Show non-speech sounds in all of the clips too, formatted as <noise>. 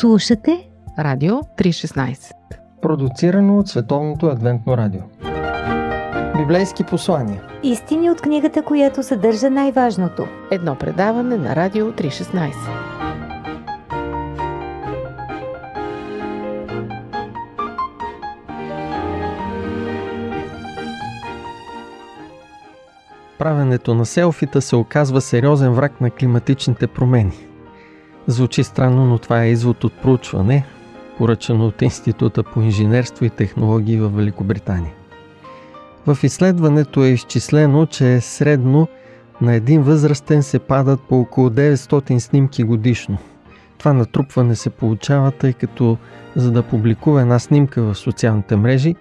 Слушате Радио 316 Продуцирано от Световното адвентно радио Библейски послания Истини от книгата, която съдържа най-важното. Едно предаване на Радио 316 Правенето на селфита се оказва сериозен враг на климатичните промени. Звучи странно, но това е извод от проучване, поръчано от Института по инженерство и технологии в Великобритания. В изследването е изчислено, че средно на един възрастен се падат по около 900 снимки годишно. Това натрупване се получава, тъй като за да публикува една снимка в социалните мрежи,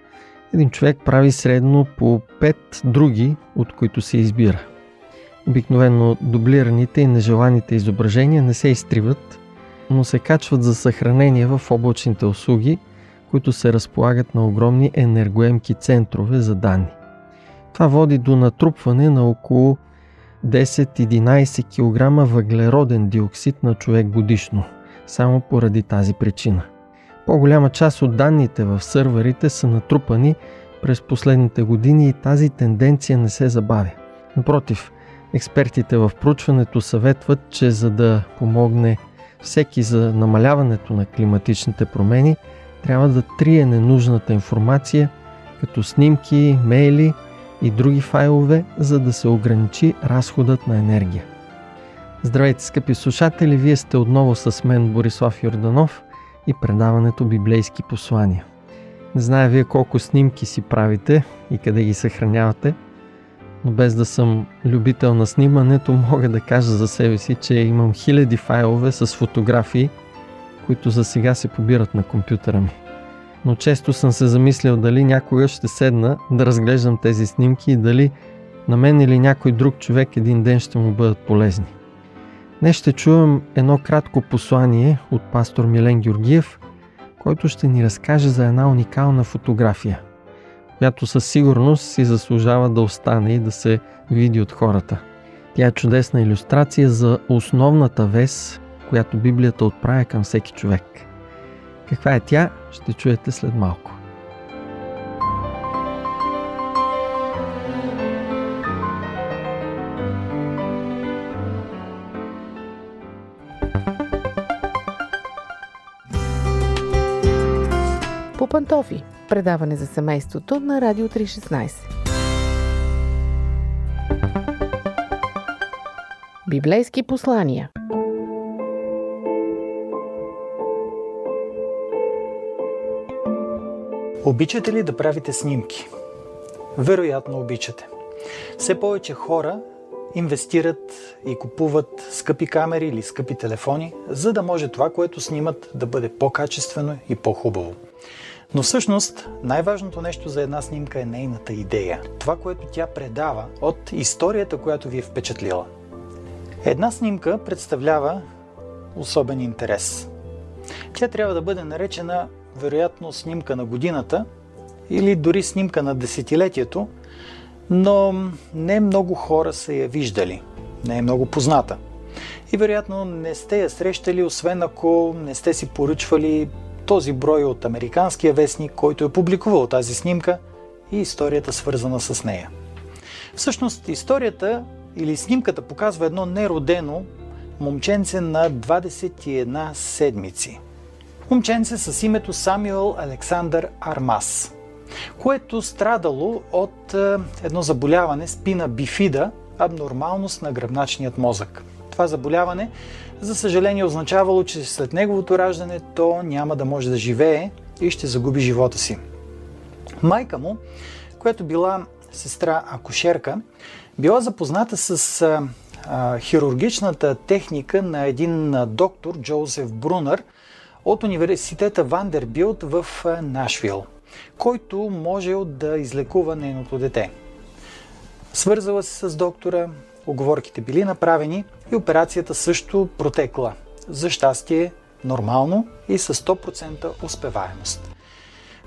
един човек прави средно по 5 други, от които се избира. Обикновено дублираните и нежеланите изображения не се изтриват, но се качват за съхранение в облачните услуги, които се разполагат на огромни енергоемки центрове за данни. Това води до натрупване на около 10-11 кг въглероден диоксид на човек годишно, само поради тази причина. По-голяма част от данните в сървърите са натрупани през последните години и тази тенденция не се забавя. Напротив, експертите в проучването съветват, че за да помогне всеки за намаляването на климатичните промени, трябва да трие ненужната информация, като снимки, мейли и други файлове, за да се ограничи разходът на енергия. Здравейте, скъпи слушатели! Вие сте отново с мен Борислав Йорданов и предаването Библейски послания. Не зная вие колко снимки си правите и къде ги съхранявате, но без да съм любител на снимането, <laughs> мога да кажа за себе си, че имам хиляди файлове с фотографии, които за сега се побират на компютъра ми. Но често съм се замислял дали някога ще седна да разглеждам тези снимки и дали на мен или някой друг човек един ден ще му бъдат полезни. Днес ще чувам едно кратко послание от пастор Милен Георгиев, който ще ни разкаже за една уникална фотография, която със сигурност си заслужава да остане и да се види от хората. Тя е чудесна иллюстрация за основната вес, която Библията отправя към всеки човек. Каква е тя, ще чуете след малко. По пантофи. Предаване за семейството на Радио 316 Библейски послания Обичате ли да правите снимки? Вероятно обичате. Все повече хора инвестират и купуват скъпи камери или скъпи телефони, за да може това, което снимат, да бъде по-качествено и по-хубаво. Но всъщност най-важното нещо за една снимка е нейната идея. Това, което тя предава от историята, която ви е впечатлила. Една снимка представлява особен интерес. Тя трябва да бъде наречена вероятно снимка на годината или дори снимка на десетилетието, но не много хора са я виждали. Не е много позната. И вероятно не сте я срещали, освен ако не сте си поръчвали този брой от американския вестник, който е публикувал тази снимка и историята свързана с нея. Всъщност историята или снимката показва едно неродено момченце на 21 седмици. Момченце с името Самюел Александър Армас, което страдало от е, едно заболяване спина бифида, абнормалност на гръбначният мозък. Това заболяване, за съжаление, означавало, че след неговото раждане то няма да може да живее и ще загуби живота си. Майка му, която била сестра акушерка, била запозната с хирургичната техника на един доктор Джозеф Брунър от университета Вандербилт в Нашвил, който можел да излекува нейното дете. Свързала се с доктора, оговорките били направени и операцията също протекла. За щастие, нормално и с 100% успеваемост.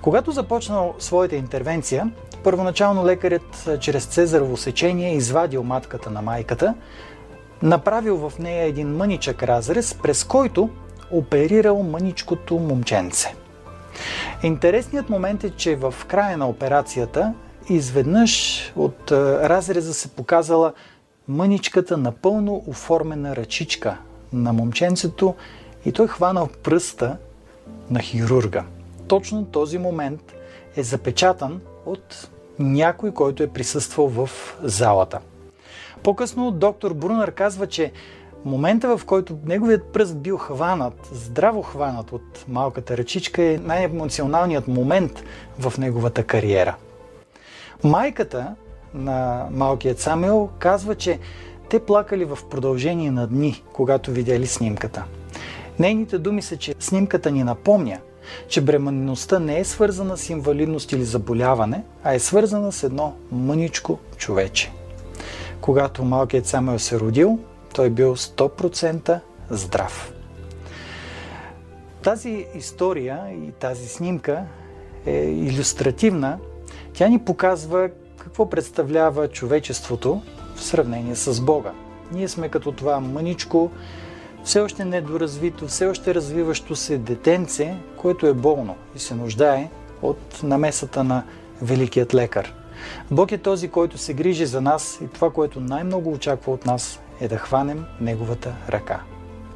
Когато започнал своята интервенция, първоначално лекарят чрез цезарово сечение извадил матката на майката, направил в нея един мъничък разрез, през който оперирал мъничкото момченце. Интересният момент е, че в края на операцията изведнъж от разреза се показала мъничката напълно оформена ръчичка на момченцето и той хванал пръста на хирурга. Точно този момент е запечатан от някой, който е присъствал в залата. По-късно доктор Брунър казва, че момента в който неговият пръст бил хванат, здраво хванат от малката ръчичка е най-емоционалният момент в неговата кариера. Майката на малкият Самел казва, че те плакали в продължение на дни, когато видяли снимката. Нейните думи са, че снимката ни напомня, че бременността не е свързана с инвалидност или заболяване, а е свързана с едно мъничко човече. Когато малкият Самуел се родил, той бил 100% здрав. Тази история и тази снимка е иллюстративна. Тя ни показва какво представлява човечеството в сравнение с Бога. Ние сме като това мъничко, все още недоразвито, все още развиващо се детенце, което е болно и се нуждае от намесата на великият лекар. Бог е този, който се грижи за нас и това, което най-много очаква от нас е да хванем Неговата ръка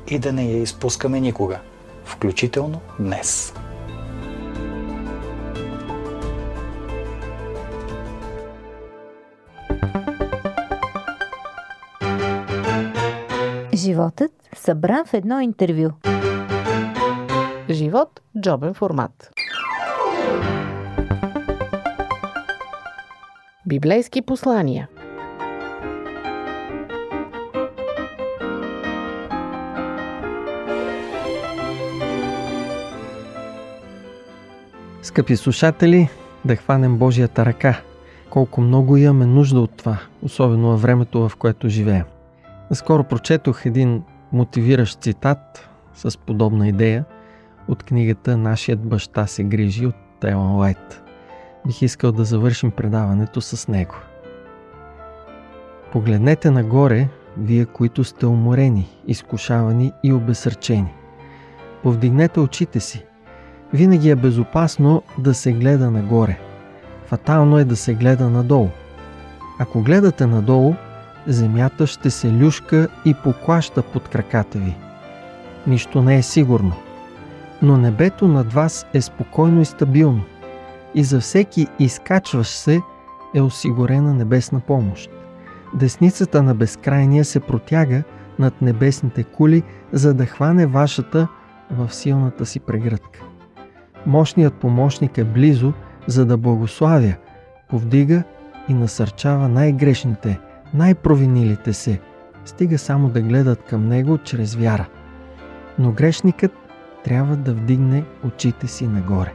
и да не я изпускаме никога, включително днес. Животът събран в едно интервю. Живот – джобен формат. Библейски послания Скъпи слушатели, да хванем Божията ръка. Колко много имаме нужда от това, особено във времето, в което живеем. Скоро прочетох един мотивиращ цитат с подобна идея от книгата Нашият баща се грижи от Телан Лайт. Бих искал да завършим предаването с него. Погледнете нагоре, вие, които сте уморени, изкушавани и обесърчени. Повдигнете очите си. Винаги е безопасно да се гледа нагоре. Фатално е да се гледа надолу. Ако гледате надолу, земята ще се люшка и поклаща под краката ви. Нищо не е сигурно. Но небето над вас е спокойно и стабилно. И за всеки изкачващ се е осигурена небесна помощ. Десницата на безкрайния се протяга над небесните кули, за да хване вашата в силната си прегръдка. Мощният помощник е близо, за да благославя, повдига и насърчава най-грешните – най-провинилите се, стига само да гледат към Него чрез вяра. Но грешникът трябва да вдигне очите си нагоре.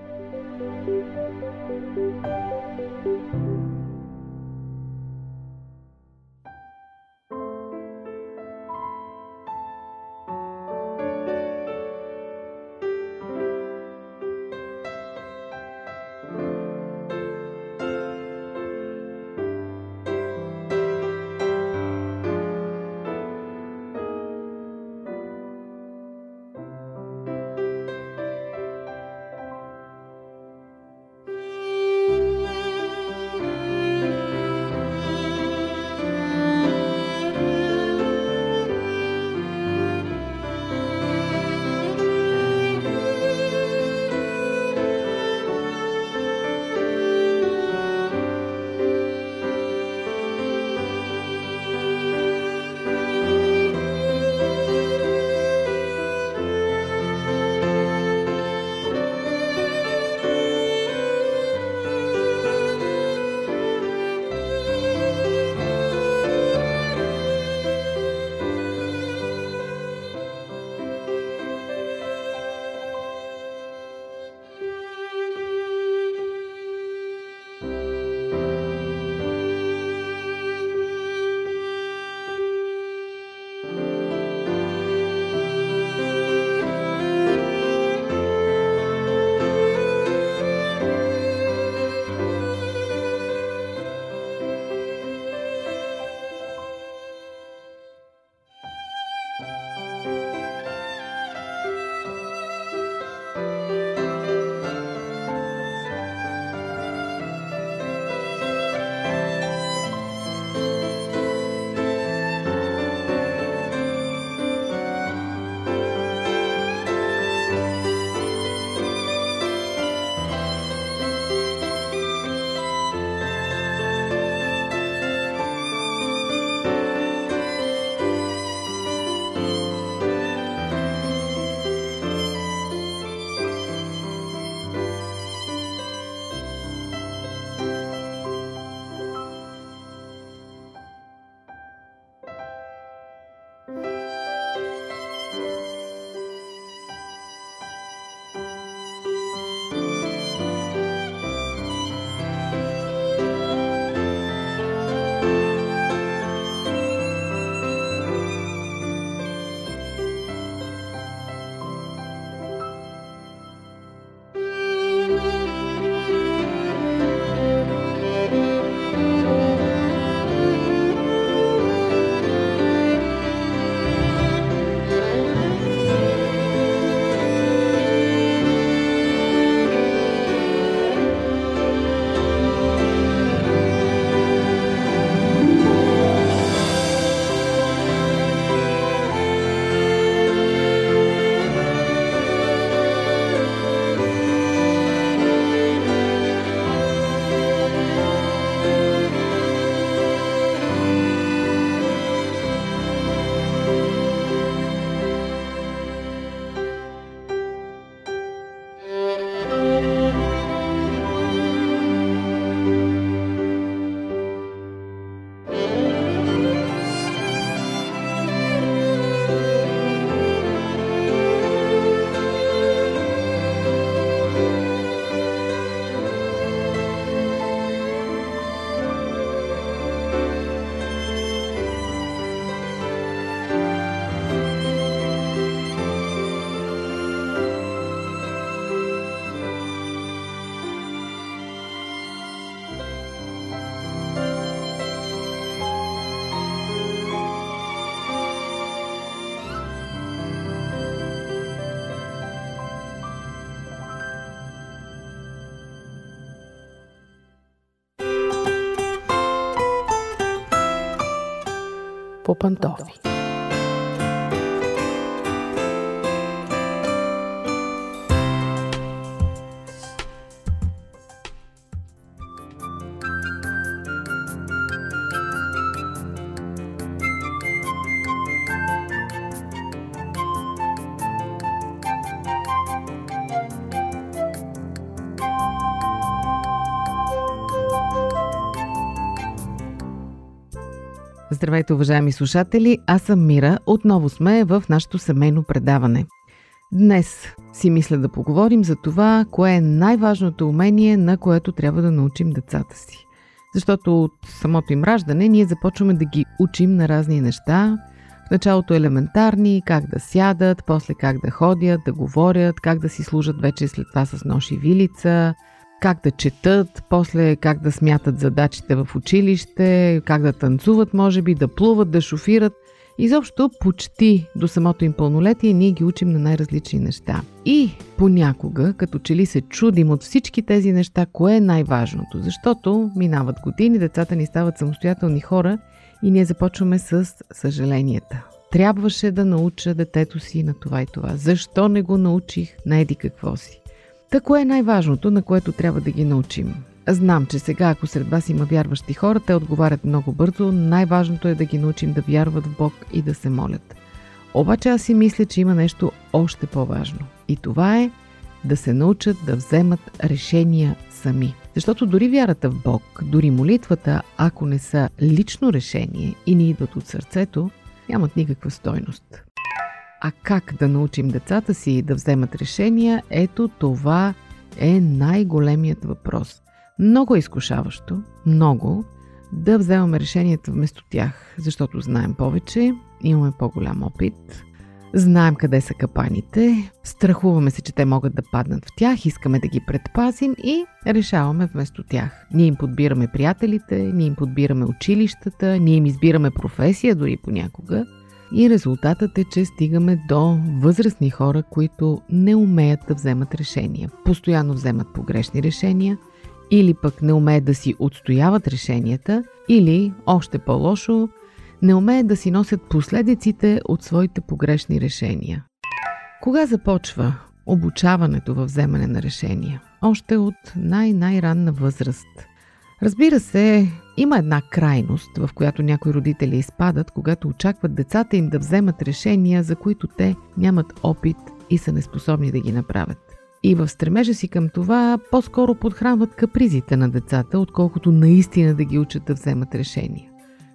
по Здравейте, уважаеми слушатели! Аз съм Мира. Отново сме в нашето семейно предаване. Днес си мисля да поговорим за това, кое е най-важното умение, на което трябва да научим децата си. Защото от самото им раждане ние започваме да ги учим на разни неща. В началото елементарни, как да сядат, после как да ходят, да говорят, как да си служат вече след това с нож и вилица – как да четат, после как да смятат задачите в училище, как да танцуват, може би, да плуват, да шофират. Изобщо почти до самото им пълнолетие ние ги учим на най-различни неща. И понякога, като че ли се чудим от всички тези неща, кое е най-важното, защото минават години, децата ни стават самостоятелни хора и ние започваме с съжаленията. Трябваше да науча детето си на това и това. Защо не го научих на еди какво си? Та кое е най-важното, на което трябва да ги научим? Знам, че сега, ако сред вас има вярващи хора, те отговарят много бързо. Най-важното е да ги научим да вярват в Бог и да се молят. Обаче аз си мисля, че има нещо още по-важно. И това е да се научат да вземат решения сами. Защото дори вярата в Бог, дори молитвата, ако не са лично решение и ни идват от сърцето, нямат никаква стойност. А как да научим децата си да вземат решения, ето това е най-големият въпрос. Много е изкушаващо, много, да вземаме решенията вместо тях, защото знаем повече, имаме по-голям опит, знаем къде са капаните, страхуваме се, че те могат да паднат в тях, искаме да ги предпазим и решаваме вместо тях. Ние им подбираме приятелите, ние им подбираме училищата, ние им избираме професия дори понякога – и резултатът е, че стигаме до възрастни хора, които не умеят да вземат решения. Постоянно вземат погрешни решения, или пък не умеят да си отстояват решенията, или, още по-лошо, не умеят да си носят последиците от своите погрешни решения. Кога започва обучаването във вземане на решения? Още от най-най-ранна възраст – Разбира се, има една крайност, в която някои родители изпадат, когато очакват децата им да вземат решения, за които те нямат опит и са неспособни да ги направят. И в стремежа си към това по-скоро подхранват капризите на децата, отколкото наистина да ги учат да вземат решения.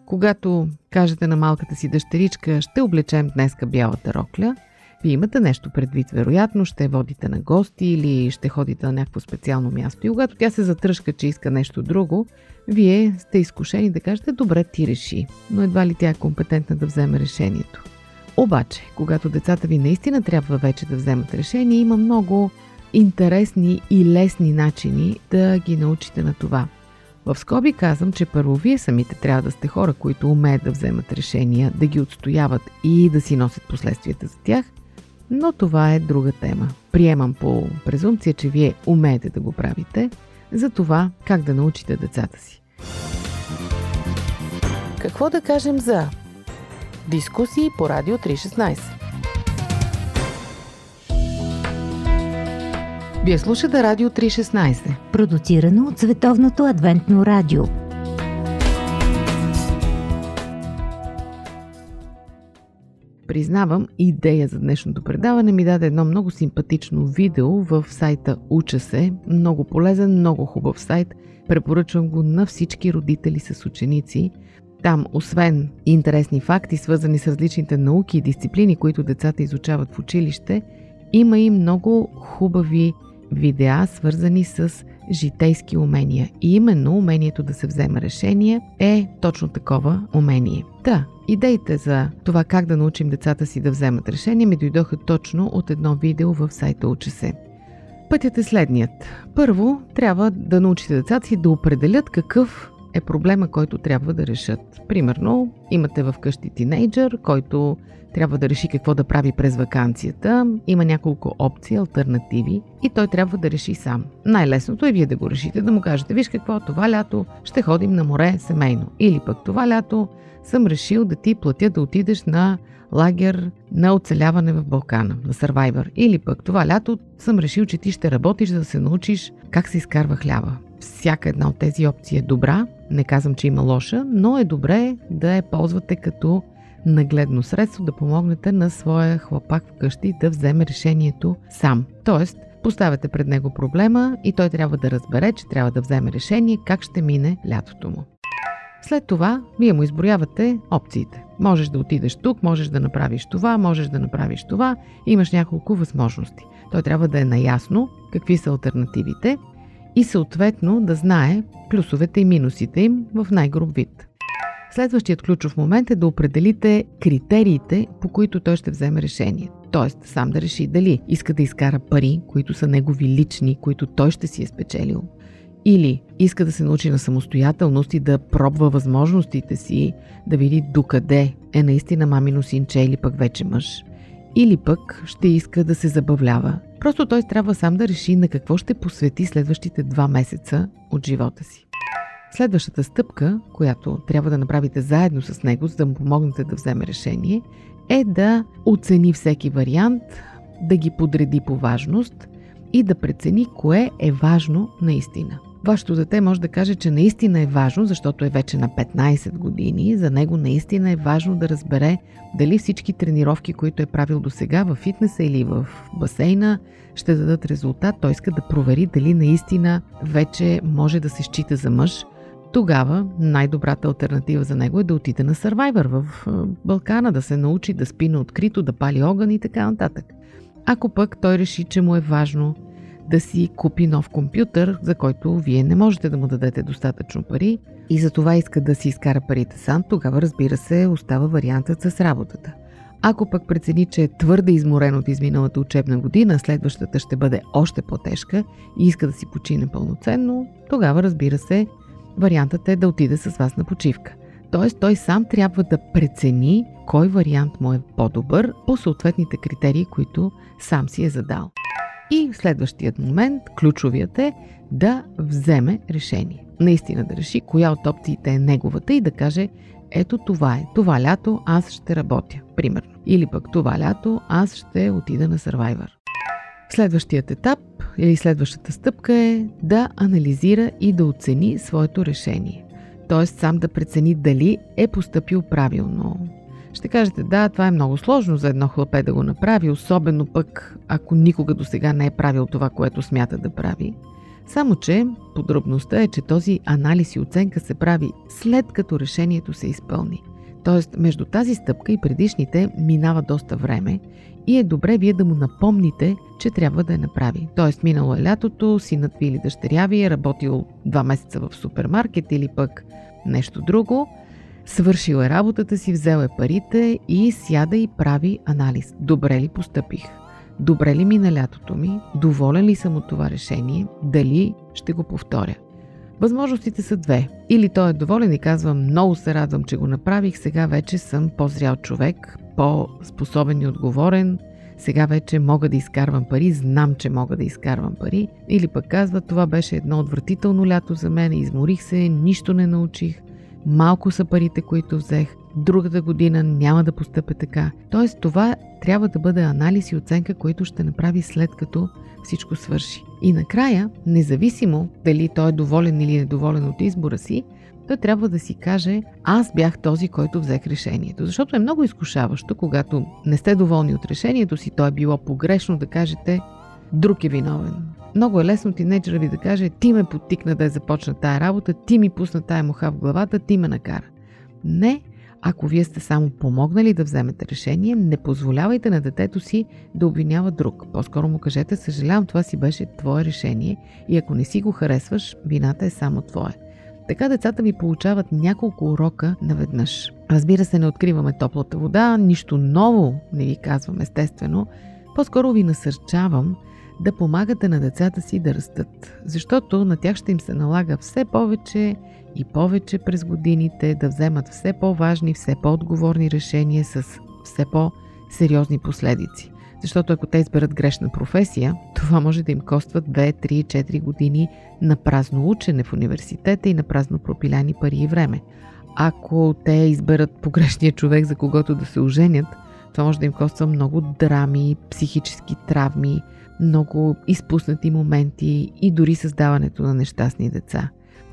Когато кажете на малката си дъщеричка, ще облечем днеска бялата рокля, вие имате нещо предвид, вероятно ще водите на гости или ще ходите на някакво специално място. И когато тя се затръшка, че иска нещо друго, вие сте изкушени да кажете, добре, ти реши. Но едва ли тя е компетентна да вземе решението. Обаче, когато децата ви наистина трябва вече да вземат решение, има много интересни и лесни начини да ги научите на това. В скоби казвам, че първо вие самите трябва да сте хора, които умеят да вземат решения, да ги отстояват и да си носят последствията за тях – но това е друга тема. Приемам по презумпция, че вие умеете да го правите, за това как да научите децата си. Какво да кажем за дискусии по Радио 316? Вие слушате Радио 316. Продуцирано от Световното адвентно радио. Признавам, идея за днешното предаване ми даде едно много симпатично видео в сайта Уча се. Много полезен, много хубав сайт. Препоръчвам го на всички родители с ученици. Там, освен интересни факти, свързани с различните науки и дисциплини, които децата изучават в училище, има и много хубави видеа, свързани с житейски умения. И именно умението да се вземе решение е точно такова умение. Да, идеите за това как да научим децата си да вземат решение ми дойдоха точно от едно видео в сайта Уче се. Пътят е следният. Първо, трябва да научите децата си да определят какъв е проблема, който трябва да решат. Примерно, имате в къщи тинейджър, който трябва да реши какво да прави през вакансията. Има няколко опции, альтернативи и той трябва да реши сам. Най-лесното е вие да го решите, да му кажете, виж какво, това лято ще ходим на море семейно. Или пък това лято съм решил да ти платя да отидеш на лагер на оцеляване в Балкана, на Survivor. Или пък това лято съм решил, че ти ще работиш, да се научиш как се изкарва хляба. Всяка една от тези опции е добра, не казвам, че има лоша, но е добре да я ползвате като нагледно средство да помогнете на своя хлапак вкъщи да вземе решението сам. Тоест, поставяте пред него проблема и той трябва да разбере, че трябва да вземе решение как ще мине лятото му. След това, вие му изброявате опциите. Можеш да отидеш тук, можеш да направиш това, можеш да направиш това. Имаш няколко възможности. Той трябва да е наясно какви са альтернативите и съответно да знае плюсовете и минусите им в най-груб вид. Следващият ключов момент е да определите критериите, по които той ще вземе решение. Тоест, сам да реши дали иска да изкара пари, които са негови лични, които той ще си е спечелил, или иска да се научи на самостоятелност и да пробва възможностите си, да види докъде е наистина мамино синче или пък вече мъж. Или пък ще иска да се забавлява. Просто той трябва сам да реши на какво ще посвети следващите два месеца от живота си. Следващата стъпка, която трябва да направите заедно с него, за да му помогнете да вземе решение, е да оцени всеки вариант, да ги подреди по важност и да прецени кое е важно наистина. Вашето дете може да каже, че наистина е важно, защото е вече на 15 години. За него наистина е важно да разбере дали всички тренировки, които е правил до сега в фитнеса или в басейна, ще дадат резултат. Той иска да провери дали наистина вече може да се счита за мъж. Тогава най-добрата альтернатива за него е да отиде на Survivor в Балкана, да се научи да спи на открито, да пали огън и така нататък. Ако пък той реши, че му е важно да си купи нов компютър, за който вие не можете да му дадете достатъчно пари и за това иска да си изкара парите сам, тогава разбира се остава вариантът с работата. Ако пък прецени, че е твърде изморен от изминалата учебна година, следващата ще бъде още по-тежка и иска да си почине пълноценно, тогава разбира се, вариантът е да отиде с вас на почивка. Тоест той сам трябва да прецени кой вариант му е по-добър по съответните критерии, които сам си е задал. И следващият момент, ключовият е да вземе решение. Наистина да реши коя от опциите е неговата и да каже ето това е, това лято аз ще работя, примерно. Или пък това лято аз ще отида на Survivor. Следващият етап или следващата стъпка е да анализира и да оцени своето решение. Тоест сам да прецени дали е поступил правилно, ще кажете, да, това е много сложно за едно хлапе да го направи, особено пък ако никога до сега не е правил това, което смята да прави. Само, че подробността е, че този анализ и оценка се прави след като решението се изпълни. Тоест, между тази стъпка и предишните минава доста време и е добре вие да му напомните, че трябва да я направи. Тоест, минало е лятото, синът ви или дъщеря ви е работил два месеца в супермаркет или пък нещо друго – Свършил е работата си, взел е парите и сяда и прави анализ. Добре ли постъпих? Добре ли ми на лятото ми? Доволен ли съм от това решение? Дали ще го повторя? Възможностите са две. Или той е доволен и казва, много се радвам, че го направих, сега вече съм по-зрял човек, по-способен и отговорен, сега вече мога да изкарвам пари, знам, че мога да изкарвам пари. Или пък казва, това беше едно отвратително лято за мен, изморих се, нищо не научих, малко са парите, които взех, другата година няма да постъпя така. Тоест това трябва да бъде анализ и оценка, който ще направи след като всичко свърши. И накрая, независимо дали той е доволен или недоволен от избора си, той трябва да си каже, аз бях този, който взех решението. Защото е много изкушаващо, когато не сте доволни от решението си, то е било погрешно да кажете, друг е виновен. Много е лесно тинейджера ви да каже, ти ме потикна да я започна тая работа, ти ми пусна тая муха в главата, ти ме накара. Не, ако вие сте само помогнали да вземете решение, не позволявайте на детето си да обвинява друг. По-скоро му кажете, съжалявам, това си беше твое решение и ако не си го харесваш, вината е само твоя. Така децата ви получават няколко урока наведнъж. Разбира се, не откриваме топлата вода, нищо ново не ви казвам естествено. По-скоро ви насърчавам да помагате на децата си да растат, защото на тях ще им се налага все повече и повече през годините да вземат все по-важни, все по-отговорни решения с все по-сериозни последици. Защото ако те изберат грешна професия, това може да им коства 2, 3, 4 години на празно учене в университета и на празно пропиляни пари и време. Ако те изберат погрешния човек, за когото да се оженят, това може да им коства много драми, психически травми, много изпуснати моменти и дори създаването на нещастни деца.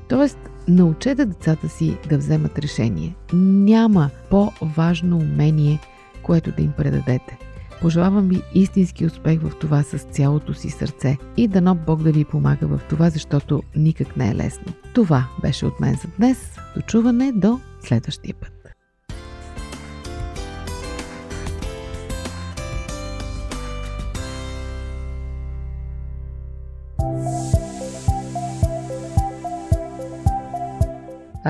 Тоест, научете децата си да вземат решение. Няма по-важно умение, което да им предадете. Пожелавам ви истински успех в това с цялото си сърце и дано Бог да ви помага в това, защото никак не е лесно. Това беше от мен за днес. До чуване до следващия път.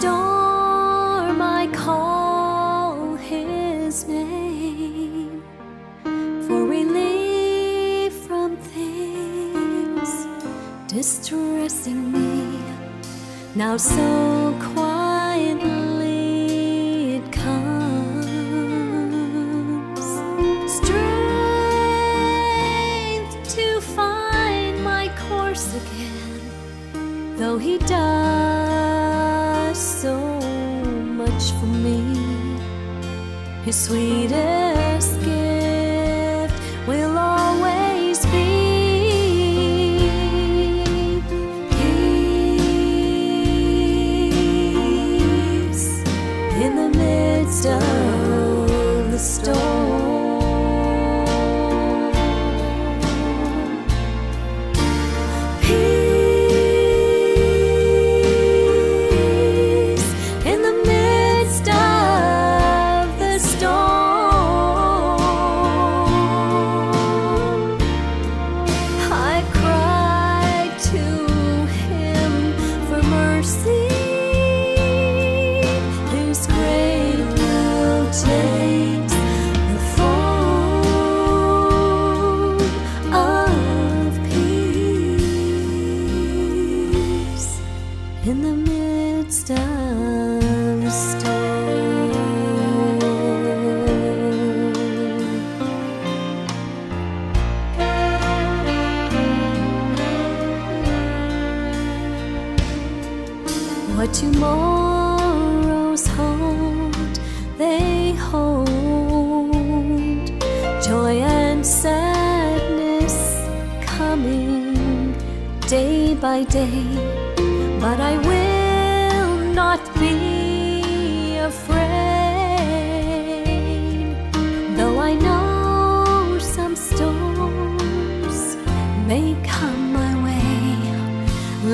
storm, I call his name for relief from things distressing me. Now so escape. What tomorrows hold, they hold joy and sadness coming day by day. But I will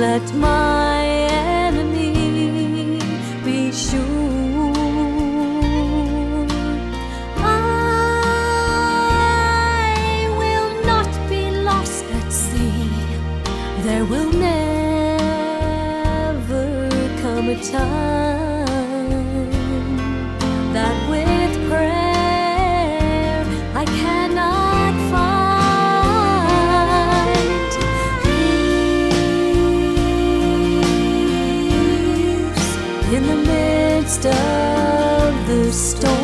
Let my enemy be sure I will not be lost at sea. There will never come a time story.